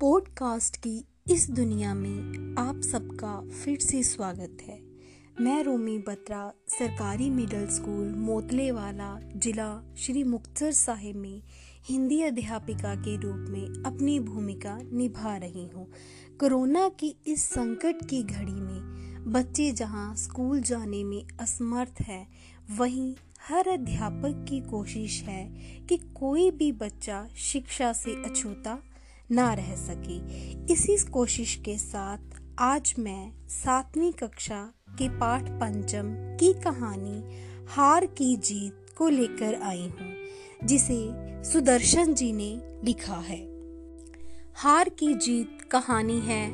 Podcast की इस दुनिया में आप सबका फिर से स्वागत है। मैं रोमी बत्रा, सरकारी मिडिल स्कूल मोतले वाला जिला श्री मुक्तसर साहिब में हिंदी अध्यापिका के रूप में अपनी भूमिका निभा रही हूँ। कोरोना की इस संकट की घड़ी में बच्चे जहाँ स्कूल जाने में असमर्थ है, वहीं हर अध्यापक की कोशिश है कि कोई भी बच्चा शिक्षा से अछूता ना रह सके। इसी कोशिश के साथ आज मैं सातवीं कक्षा के पाठ पंचम की कहानी, हार की जीत को लेकर आई हूँ, जिसे सुदर्शन जी ने लिखा है। हार की जीत कहानी है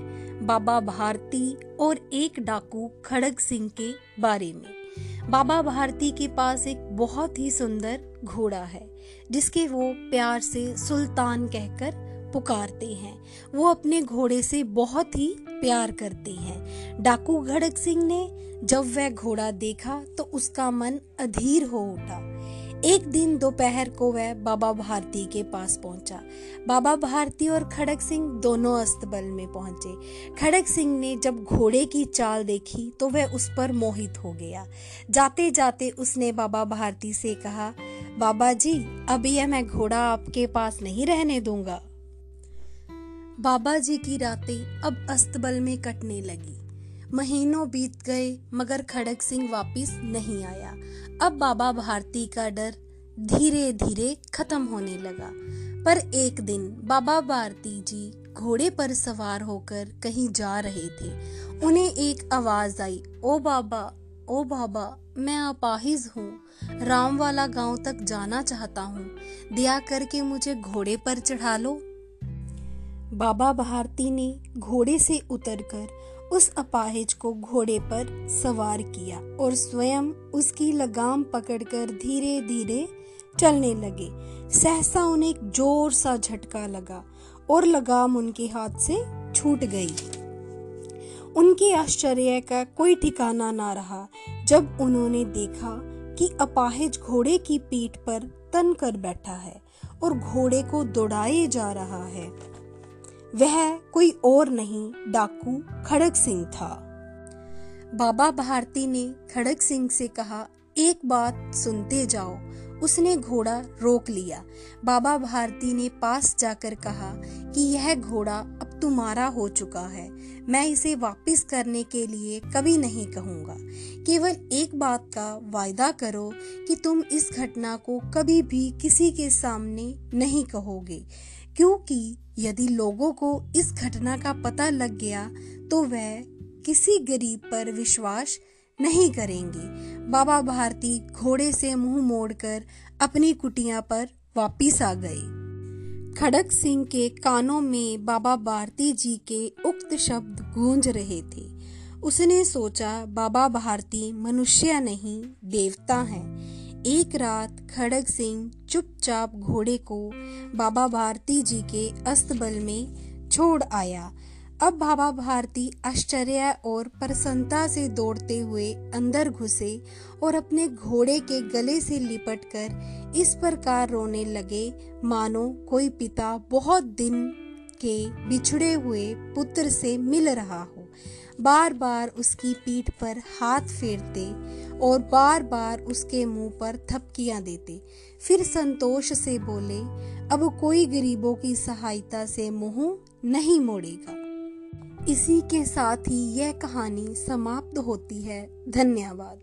बाबा भारती और एक डाकू खड़ग सिंह के बारे में। बाबा भारती के पास एक बहुत ही सुंदर घोड़ा है, जिसके वो प्यार से सुल्तान कहकर पुकारते हैं। वो अपने घोड़े से बहुत ही प्यार करते हैं। डाकू घड़क सिंह ने जब वह घोड़ा देखा तो उसका मन अधीर हो उठा। एक दिन दोपहर को वह बाबा भारती के पास पहुँचा। बाबा भारती और खड़क सिंह दोनों अस्तबल में पहुँचे। खड़क सिंह ने जब घोड़े की चाल देखी तो वह उस पर मोहित हो गया। जाते जाते उसने बाबा भारती से कहा, बाबा जी अब यह मैं घोड़ा आपके पास नहीं रहने दूँगा। बाबा जी की रातें अब अस्तबल में कटने लगी। महीनों बीत गए, मगर खड़क सिंह वापिस नहीं आया। अब बाबा भारती का डर धीरे धीरे खत्म होने लगा। पर एक दिन बाबा भारती जी घोड़े पर सवार होकर कहीं जा रहे थे। उन्हें एक आवाज़ आई, ओ बाबा ओ बाबा, मैं अपाहिज हूँ। राम वाला गाँव तक जाना चाहता हूँ। दया करके मुझे घोड़े पर चढ़ा लो। बाबा भारती ने घोड़े से उतरकर उस अपाहिज को घोड़े पर सवार किया और स्वयं उसकी लगाम पकड़कर धीरे धीरे चलने लगे। सहसा उन्हें एक ज़ोर सा झटका लगा और लगाम उनके हाथ से छूट गई। उनके आश्चर्य का कोई ठिकाना ना रहा जब उन्होंने देखा कि अपाहिज घोड़े की पीठ पर तन कर बैठा है और घोड़े को दौड़ाए जा रहा है। वह कोई और नहीं, डाकू खड़क सिंह था। बाबा भारती ने खड़क सिंह से कहा, एक बात सुनते जाओ। उसने घोड़ा रोक लिया। बाबा भारती ने पास जाकर कहा कि यह घोड़ा अब तुम्हारा हो चुका है। मैं इसे वापस करने के लिए कभी नहीं कहूँगा। केवल एक बात का वायदा करो कि तुम इस घटना को कभी भी किसी के सामने नहीं कहोगे। क्योंकि यदि लोगों को इस घटना का पता लग गया तो वह किसी गरीब पर विश्वास नहीं करेंगे। बाबा भारती घोड़े से मुँह मोड़कर अपनी कुटिया पर वापिस आ गए। खड़क सिंह के कानों में बाबा भारती जी के उक्त शब्द गूंज रहे थे। उसने सोचा, बाबा भारती मनुष्य नहीं, देवता हैं। एक रात खड़ग सिंह चुपचाप घोड़े को बाबा भारती जी के अस्तबल में छोड़ आया। अब बाबा भारती आश्चर्य और प्रसन्नता से दौड़ते हुए अंदर घुसे और अपने घोड़े के गले से लिपट कर इस प्रकार रोने लगे, मानो कोई पिता बहुत दिन के बिछड़े हुए पुत्र से मिल रहा हो। बार बार उसकी पीठ पर हाथ फेरते और बार बार उसके मुँह पर थपकियाँ देते। फिर संतोष से बोले, अब कोई गरीबों की सहायता से मुँह नहीं मोड़ेगा। इसी के साथ ही यह कहानी समाप्त होती है। धन्यवाद।